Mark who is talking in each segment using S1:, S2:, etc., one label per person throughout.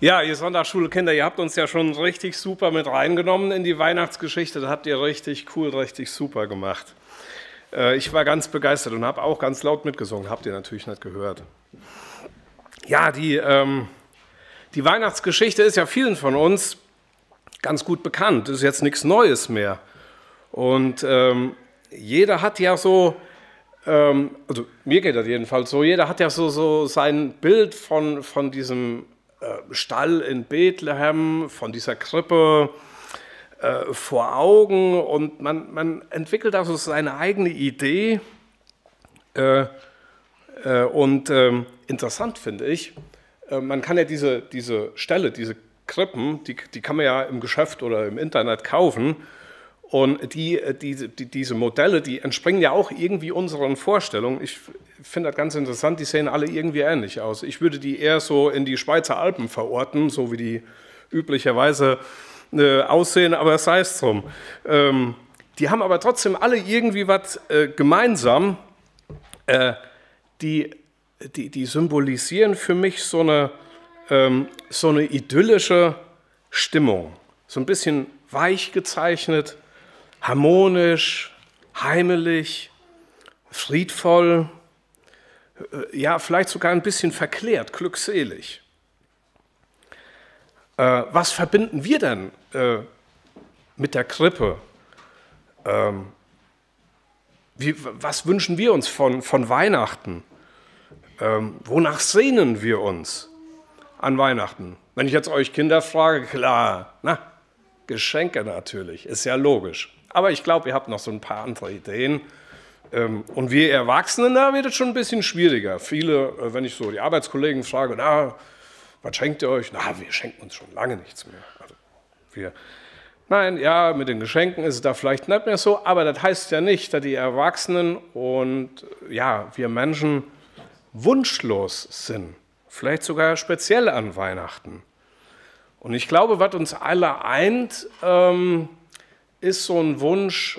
S1: Ja, ihr Sonntagsschulkinder, ihr habt uns ja schon richtig super mit reingenommen in die Weihnachtsgeschichte. Das habt ihr richtig cool, richtig super gemacht. Äh, ich war ganz begeistert und habe auch ganz laut mitgesungen. Habt ihr natürlich nicht gehört. Ja, die, ähm, die Weihnachtsgeschichte ist ja vielen von uns ganz gut bekannt. Das ist jetzt nichts Neues mehr. Und ähm, jeder hat ja so, ähm, also mir geht das jedenfalls so, jeder hat ja so, so sein Bild von, von diesem Stall in Bethlehem, von dieser Krippe äh, vor Augen und man, man entwickelt also seine eigene Idee. Äh, äh und ähm, interessant finde ich, äh, man kann ja diese, diese Stelle, diese Krippen, die, die kann man ja im Geschäft oder im Internet kaufen. Und die, die, die, diese Modelle, die entspringen ja auch irgendwie unseren Vorstellungen. Ich finde das ganz interessant, die sehen alle irgendwie ähnlich aus. Ich würde die eher so in die Schweizer Alpen verorten, so wie die üblicherweise äh, aussehen, aber sei es drum. Ähm, die haben aber trotzdem alle irgendwie was äh, gemeinsam. Äh, die, die, die symbolisieren für mich so eine, ähm, so eine idyllische Stimmung. So ein bisschen weich gezeichnet, harmonisch, heimelig, friedvoll, äh, ja, vielleicht sogar ein bisschen verklärt, glückselig. Äh, was verbinden wir denn äh, mit der Krippe? Ähm, was wünschen wir uns von, von Weihnachten? Ähm, wonach sehnen wir uns an Weihnachten? Wenn ich jetzt euch Kinder frage, klar, na, Geschenke natürlich, ist ja logisch. Aber ich glaube, ihr habt noch so ein paar andere Ideen. Ähm, und wir Erwachsenen, da wird es schon ein bisschen schwieriger. Viele, äh, wenn ich so die Arbeitskollegen frage, na, was schenkt ihr euch? Na, wir schenken uns schon lange nichts mehr. Also wir, nein, ja, mit den Geschenken ist es da vielleicht nicht mehr so, aber das heißt ja nicht, dass die Erwachsenen und ja, wir Menschen wunschlos sind. Vielleicht sogar speziell an Weihnachten. Und ich glaube, was uns alle eint, ähm, ist so ein Wunsch,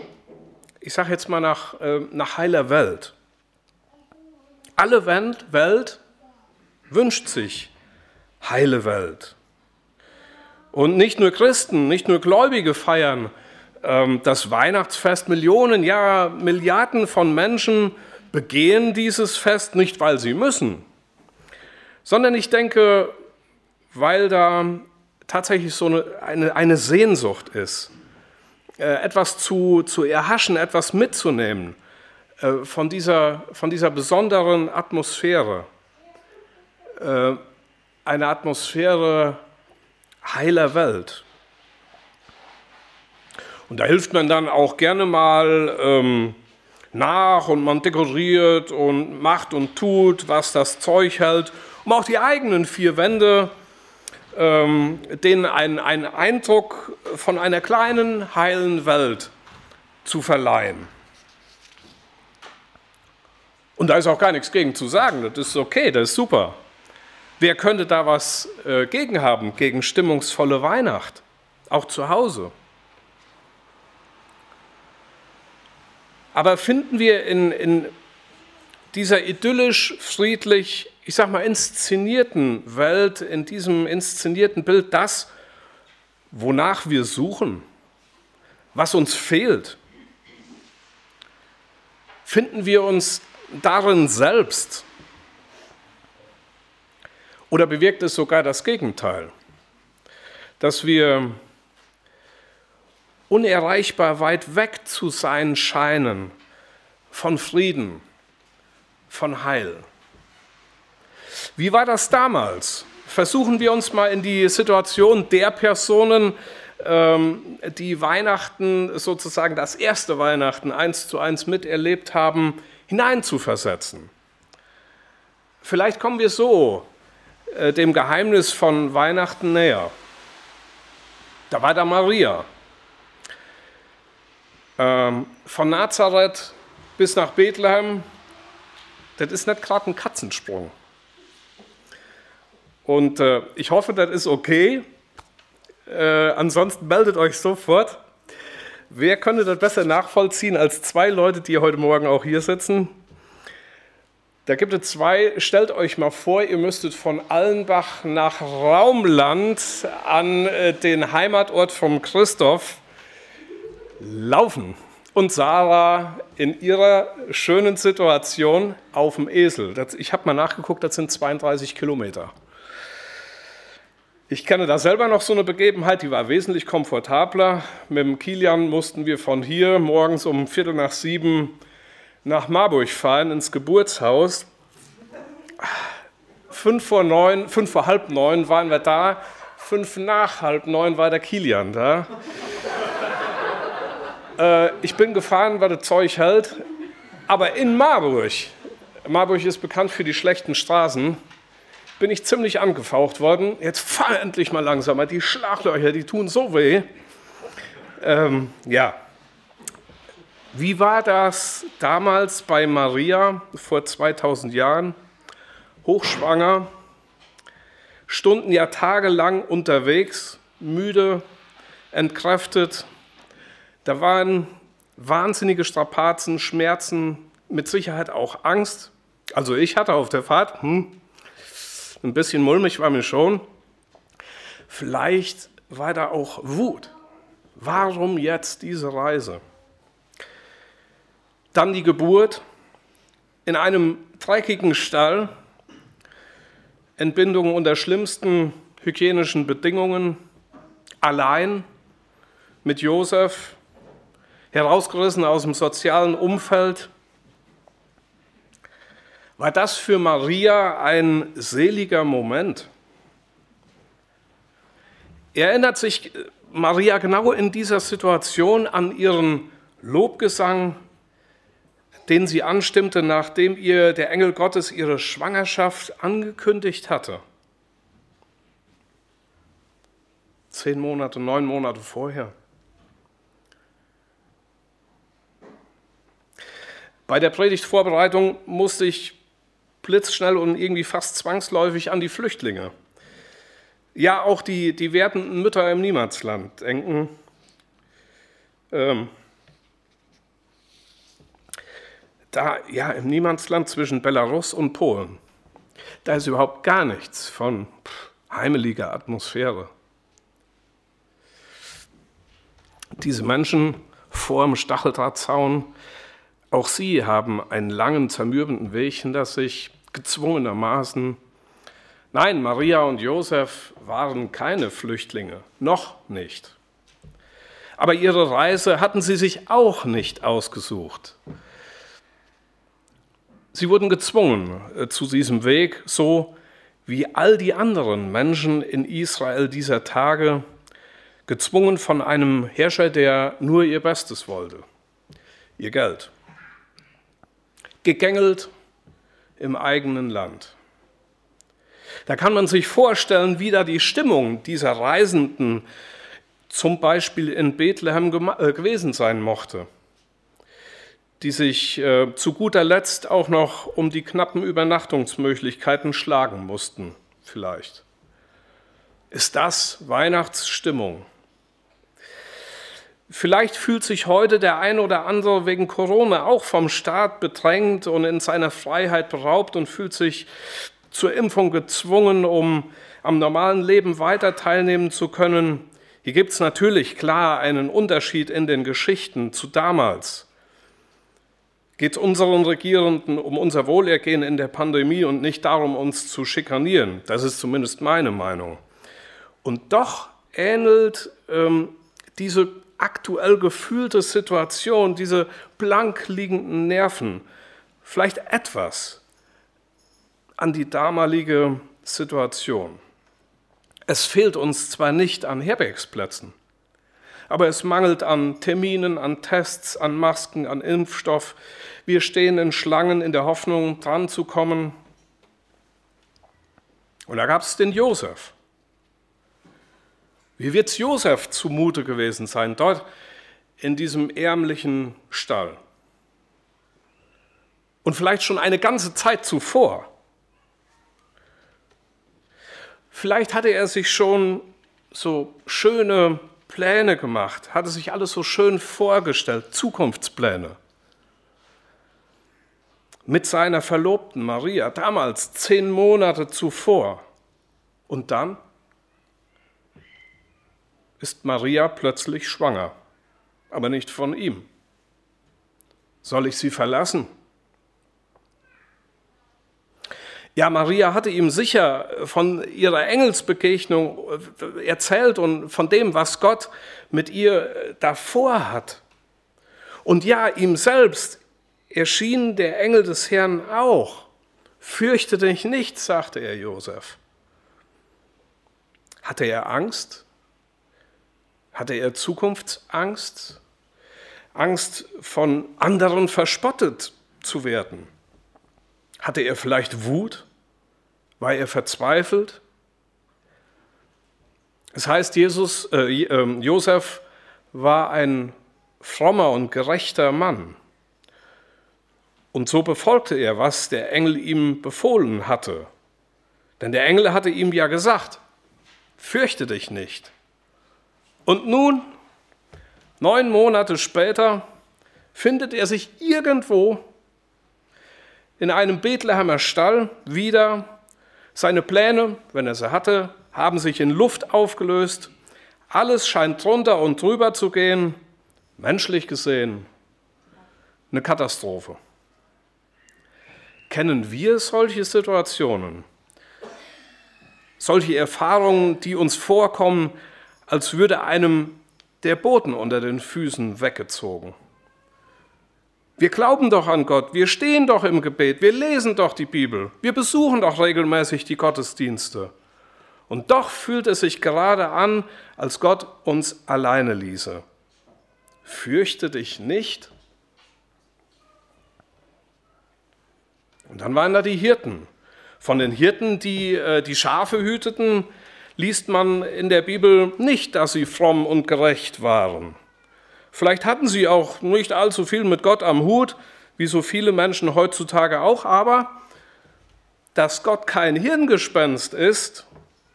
S1: ich sage jetzt mal nach, äh, nach heiler Welt. Alle Welt, Welt wünscht sich heile Welt. Und nicht nur Christen, nicht nur Gläubige feiern ähm, das Weihnachtsfest. Millionen, ja Milliarden von Menschen begehen dieses Fest nicht, weil sie müssen, sondern ich denke, weil da tatsächlich so eine, eine, eine Sehnsucht ist etwas zu, zu erhaschen, etwas mitzunehmen äh, von, dieser, von dieser besonderen Atmosphäre. Äh, eine Atmosphäre heiler Welt. Und da hilft man dann auch gerne mal ähm, nach und man dekoriert und macht und tut, was das Zeug hält, um auch die eigenen vier Wände ähm, denen einen, einen Eindruck von einer kleinen, heilen Welt zu verleihen. Und da ist auch gar nichts gegen zu sagen, das ist okay, das ist super. Wer könnte da was äh, gegen haben, gegen stimmungsvolle Weihnacht, auch zu Hause? Aber finden wir in, in dieser idyllisch, friedlich, ich sag mal, inszenierten Welt, in diesem inszenierten Bild das, wonach wir suchen, was uns fehlt? Finden wir uns darin selbst? Oder bewirkt es sogar das Gegenteil, dass wir unerreichbar weit weg zu sein scheinen von Frieden, von Heil? Wie war das damals? Versuchen wir uns mal in die Situation der Personen, ähm, die Weihnachten sozusagen das erste Weihnachten eins zu eins miterlebt haben, hineinzuversetzen. Vielleicht kommen wir so äh, dem Geheimnis von Weihnachten näher. Da war da Maria. Ähm, von Nazareth bis nach Bethlehem, das ist nicht gerade ein Katzensprung. Und äh, ich hoffe, das ist okay. Äh, ansonsten meldet euch sofort. Wer könnte das besser nachvollziehen als zwei Leute, die heute Morgen auch hier sitzen? Da gibt es zwei, stellt euch mal vor, ihr müsstet von Allenbach nach Raumland an äh, den Heimatort vom Christoph laufen. Und Sarah in ihrer schönen Situation auf dem Esel. Das, ich habe mal nachgeguckt, das sind 32 Kilometer. Ich kenne da selber noch so eine Begebenheit, die war wesentlich komfortabler. Mit dem Kilian mussten wir von hier morgens um Viertel nach sieben nach Marburg fahren, ins Geburtshaus. Fünf vor neun, fünf vor halb neun waren wir da, fünf nach halb neun war der Kilian da. äh, ich bin gefahren, weil das Zeug hält, aber in Marburg, Marburg ist bekannt für die schlechten Straßen, bin ich ziemlich angefaucht worden. Jetzt fahr endlich mal langsamer, die Schlaglöcher, die tun so weh. Ähm, ja, wie war das damals bei Maria vor 2000 Jahren? Hochschwanger, Stunden, ja tagelang unterwegs, müde, entkräftet. Da waren wahnsinnige Strapazen, Schmerzen, mit Sicherheit auch Angst. Also ich hatte auf der Fahrt, hm, ein bisschen mulmig war mir schon. Vielleicht war da auch Wut. Warum jetzt diese Reise? Dann die Geburt in einem dreckigen Stall, Entbindung unter schlimmsten hygienischen Bedingungen, allein mit Josef, herausgerissen aus dem sozialen Umfeld. War das für Maria ein seliger Moment? Erinnert sich Maria genau in dieser Situation an ihren Lobgesang den sie anstimmte, nachdem ihr der Engel Gottes ihre Schwangerschaft angekündigt hatte. Zehn Monate, neun Monate vorher. Bei der Predigtvorbereitung musste ich blitzschnell und irgendwie fast zwangsläufig an die Flüchtlinge. Ja, auch die, die werdenden Mütter im Niemandsland denken. Ähm, da, ja, im Niemandsland zwischen Belarus und Polen, da ist überhaupt gar nichts von heimeliger Atmosphäre. Diese Menschen vor dem Stacheldrahtzaun, auch sie haben einen langen, zermürbenden Weg hinter sich, gezwungenermaßen. Nein, Maria und Josef waren keine Flüchtlinge, noch nicht. Aber ihre Reise hatten sie sich auch nicht ausgesucht. Sie wurden gezwungen äh, zu diesem Weg, so wie all die anderen Menschen in Israel dieser Tage, gezwungen von einem Herrscher, der nur ihr Bestes wollte, ihr Geld. Gegängelt im eigenen Land. Da kann man sich vorstellen, wie da die Stimmung dieser Reisenden zum Beispiel in Bethlehem äh, gewesen sein mochte die sich äh, zu guter Letzt auch noch um die knappen Übernachtungsmöglichkeiten schlagen mussten, vielleicht. Ist das Weihnachtsstimmung? Vielleicht fühlt sich heute der ein oder andere wegen Corona auch vom Staat bedrängt und in seiner Freiheit beraubt und fühlt sich zur Impfung gezwungen, um am normalen Leben weiter teilnehmen zu können. Hier gibt es natürlich klar einen Unterschied in den Geschichten zu damals geht es unseren Regierenden um unser Wohlergehen in der Pandemie und nicht darum, uns zu schikanieren. Das ist zumindest meine Meinung. Und doch ähnelt ähm, diese aktuell gefühlte Situation, diese blank liegenden Nerven, vielleicht etwas an die damalige Situation. Es fehlt uns zwar nicht an Herbergsplätzen, aber es mangelt an Terminen, an Tests, an Masken, an Impfstoff. Wir stehen in Schlangen in der Hoffnung, dran zu kommen. Und da gab es den Josef. Wie wird es Josef zumute gewesen sein, dort in diesem ärmlichen Stall? Und vielleicht schon eine ganze Zeit zuvor. Vielleicht hatte er sich schon so schöne Pläne gemacht, hatte sich alles so schön vorgestellt, Zukunftspläne. mit seiner Verlobten Maria, damals zehn Monate zuvor. Und dann ist Maria plötzlich schwanger, aber nicht von ihm. Soll ich sie verlassen? Ja, Maria hatte ihm sicher von ihrer Engelsbegegnung erzählt und von dem, was Gott mit ihr davor hat. Und ja, ihm selbst erschien der Engel des Herrn auch. Fürchte dich nicht, sagte er Josef. Hatte er Angst? Hatte er Zukunftsangst? Angst, von anderen verspottet zu werden? Hatte er vielleicht Wut? War er verzweifelt? Es heißt, Jesus, äh, äh, Josef war ein frommer und gerechter Mann. Und so befolgte er, was der Engel ihm befohlen hatte. Denn der Engel hatte ihm ja gesagt, fürchte dich nicht. Und nun, neun Monate später, findet er sich irgendwo in einem Bethlehemer Stall wieder. Seine Pläne, wenn er sie hatte, haben sich in Luft aufgelöst. Alles scheint drunter und drüber zu gehen. Menschlich gesehen eine Katastrophe. Kennen wir solche Situationen? Solche Erfahrungen, die uns vorkommen, als würde einem der Boden unter den Füßen weggezogen. Wir glauben doch an Gott, wir stehen doch im Gebet, wir lesen doch die Bibel, wir besuchen doch regelmäßig die Gottesdienste. Und doch fühlt es sich gerade an, als Gott uns alleine ließe. Fürchte dich nicht. Und dann waren da die Hirten. Von den Hirten, die äh, die Schafe hüteten, liest man in der Bibel nicht, dass sie fromm und gerecht waren. Vielleicht hatten sie auch nicht allzu viel mit Gott am Hut, wie so viele Menschen heutzutage auch, aber dass Gott kein Hirngespenst ist,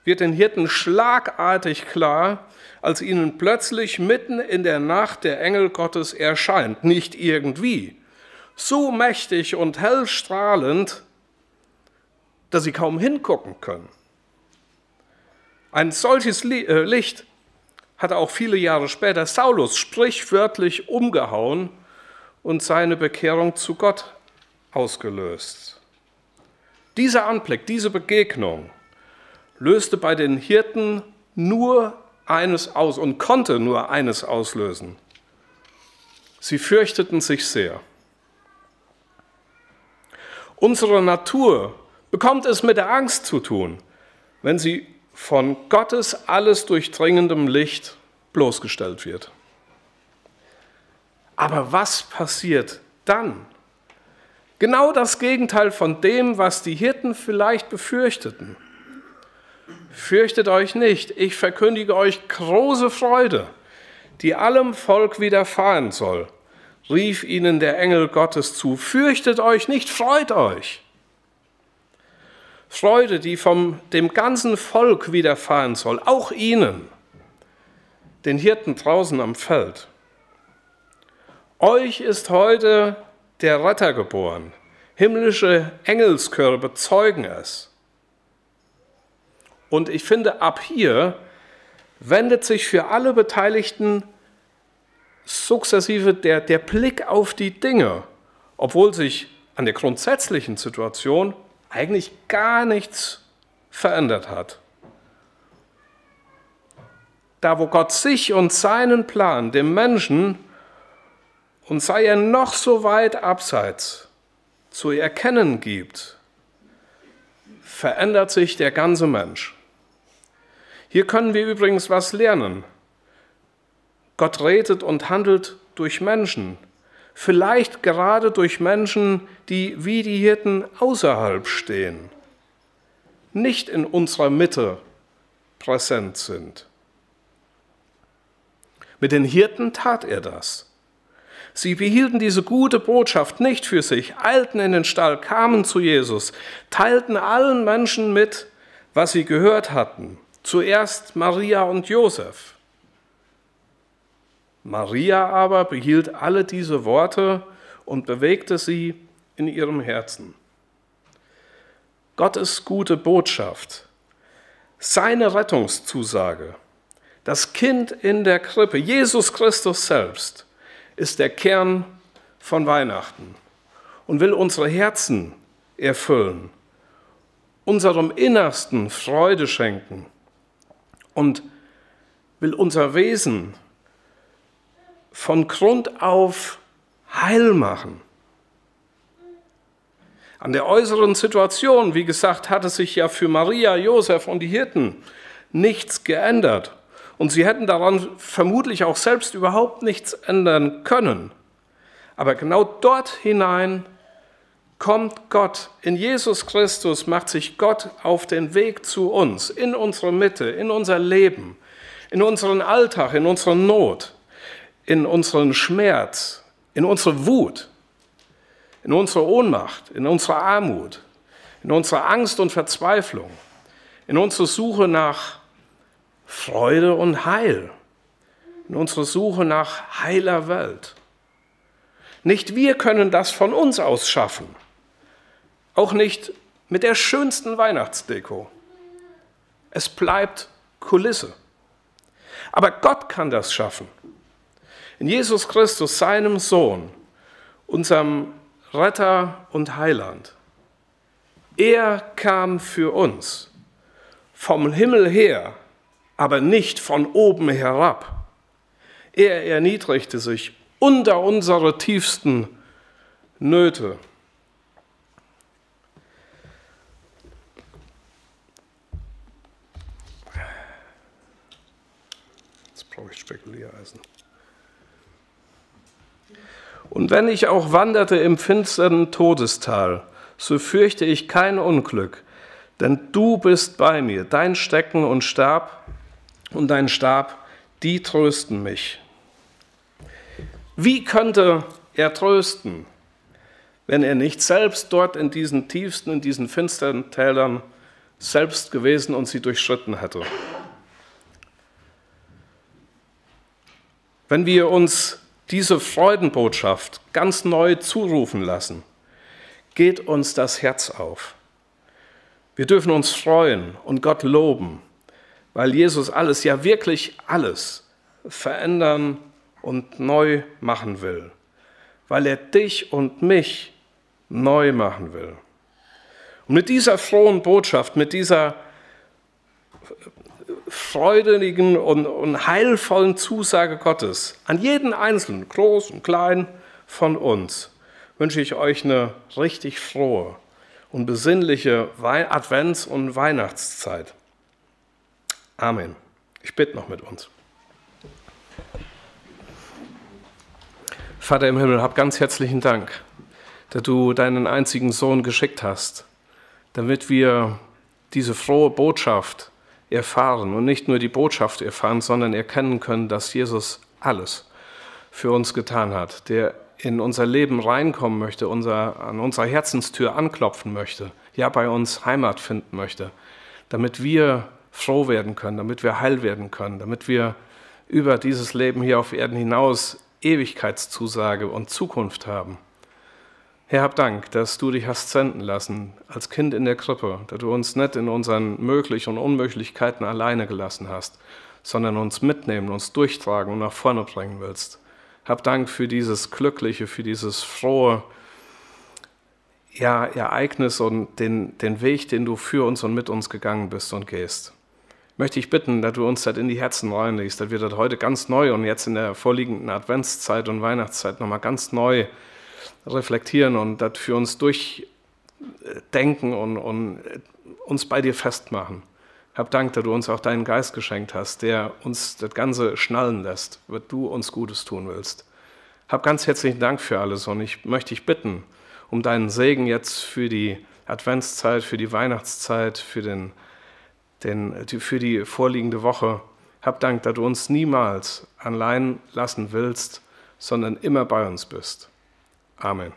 S1: wird den Hirten schlagartig klar, als ihnen plötzlich mitten in der Nacht der Engel Gottes erscheint, nicht irgendwie, so mächtig und hellstrahlend, dass sie kaum hingucken können. Ein solches äh, Licht hat auch viele Jahre später Saulus sprichwörtlich umgehauen und seine Bekehrung zu Gott ausgelöst. Dieser Anblick, diese Begegnung löste bei den Hirten nur eines aus und konnte nur eines auslösen. Sie fürchteten sich sehr. Unsere Natur bekommt es mit der Angst zu tun, wenn sie von Gottes alles durchdringendem Licht bloßgestellt wird. Aber was passiert dann? Genau das Gegenteil von dem, was die Hirten vielleicht befürchteten. Fürchtet euch nicht, ich verkündige euch große Freude, die allem Volk widerfahren soll, rief ihnen der Engel Gottes zu. Fürchtet euch nicht, freut euch. Freude, die vom dem ganzen Volk widerfahren soll, auch ihnen, den Hirten draußen am Feld. Euch ist heute der Retter geboren. Himmlische Engelschöre bezeugen es. Und ich finde, ab hier wendet sich für alle Beteiligten sukzessive der, der Blick auf die Dinge, obwohl sich an der grundsätzlichen Situation eigentlich gar nichts verändert hat. Da, wo Gott sich und seinen Plan dem Menschen, und sei er noch so weit abseits, zu erkennen gibt, verändert sich der ganze Mensch. Hier können wir übrigens was lernen. Gott redet und handelt durch Menschen, vielleicht gerade durch Menschen, die wie die Hirten außerhalb stehen, nicht in unserer Mitte präsent sind. Mit den Hirten tat er das. Sie behielten diese gute Botschaft nicht für sich, eilten in den Stall, kamen zu Jesus, teilten allen Menschen mit, was sie gehört hatten. Zuerst Maria und Josef. Maria aber behielt alle diese Worte und bewegte sie in ihrem Herzen. Gottes gute Botschaft, seine Rettungszusage, das Kind in der Krippe, Jesus Christus selbst, ist der Kern von Weihnachten und will unsere Herzen erfüllen, unserem Innersten Freude schenken und will unser Wesen von Grund auf heil machen. An der äußeren Situation, wie gesagt, hatte sich ja für Maria, Josef und die Hirten nichts geändert. Und sie hätten daran vermutlich auch selbst überhaupt nichts ändern können. Aber genau dort hinein kommt Gott. In Jesus Christus macht sich Gott auf den Weg zu uns, in unsere Mitte, in unser Leben, in unseren Alltag, in unsere Not, in unseren Schmerz, in unsere Wut in unserer Ohnmacht, in unserer Armut, in unserer Angst und Verzweiflung, in unserer Suche nach Freude und Heil, in unserer Suche nach heiler Welt. Nicht wir können das von uns aus schaffen, auch nicht mit der schönsten Weihnachtsdeko. Es bleibt Kulisse. Aber Gott kann das schaffen. In Jesus Christus, seinem Sohn, unserem Retter und Heiland. Er kam für uns vom Himmel her, aber nicht von oben herab. Er erniedrigte sich unter unsere tiefsten Nöte. Jetzt brauche ich Spekuliereisen. Und wenn ich auch wanderte im finsteren Todestal, so fürchte ich kein Unglück, denn du bist bei mir, dein Stecken und Stab und dein Stab, die trösten mich. Wie könnte er trösten, wenn er nicht selbst dort in diesen tiefsten, in diesen finsteren Tälern selbst gewesen und sie durchschritten hätte? Wenn wir uns diese Freudenbotschaft ganz neu zurufen lassen, geht uns das Herz auf. Wir dürfen uns freuen und Gott loben, weil Jesus alles, ja wirklich alles verändern und neu machen will, weil er dich und mich neu machen will. Und mit dieser frohen Botschaft, mit dieser freudigen und, und heilvollen Zusage Gottes an jeden Einzelnen, groß und klein von uns, wünsche ich euch eine richtig frohe und besinnliche Advents- und Weihnachtszeit. Amen. Ich bitte noch mit uns. Vater im Himmel, hab ganz herzlichen Dank, dass du deinen einzigen Sohn geschickt hast, damit wir diese frohe Botschaft erfahren und nicht nur die Botschaft erfahren, sondern erkennen können, dass Jesus alles für uns getan hat, der in unser Leben reinkommen möchte, unser, an unserer Herzenstür anklopfen möchte, ja bei uns Heimat finden möchte, damit wir froh werden können, damit wir heil werden können, damit wir über dieses Leben hier auf Erden hinaus Ewigkeitszusage und Zukunft haben. Herr, hab Dank, dass du dich hast senden lassen als Kind in der Krippe, dass du uns nicht in unseren Möglichen und Unmöglichkeiten alleine gelassen hast, sondern uns mitnehmen, uns durchtragen und nach vorne bringen willst. Hab Dank für dieses glückliche, für dieses frohe ja, Ereignis und den, den Weg, den du für uns und mit uns gegangen bist und gehst. Möchte ich bitten, dass du uns das in die Herzen reinlegst, dass wir das heute ganz neu und jetzt in der vorliegenden Adventszeit und Weihnachtszeit nochmal ganz neu reflektieren und das für uns durchdenken und, und uns bei dir festmachen. Hab Dank, dass du uns auch deinen Geist geschenkt hast, der uns das Ganze schnallen lässt, was du uns Gutes tun willst. Hab ganz herzlichen Dank für alles und ich möchte dich bitten um deinen Segen jetzt für die Adventszeit, für die Weihnachtszeit, für, den, den, für die vorliegende Woche. Hab Dank, dass du uns niemals allein lassen willst, sondern immer bei uns bist. Amen.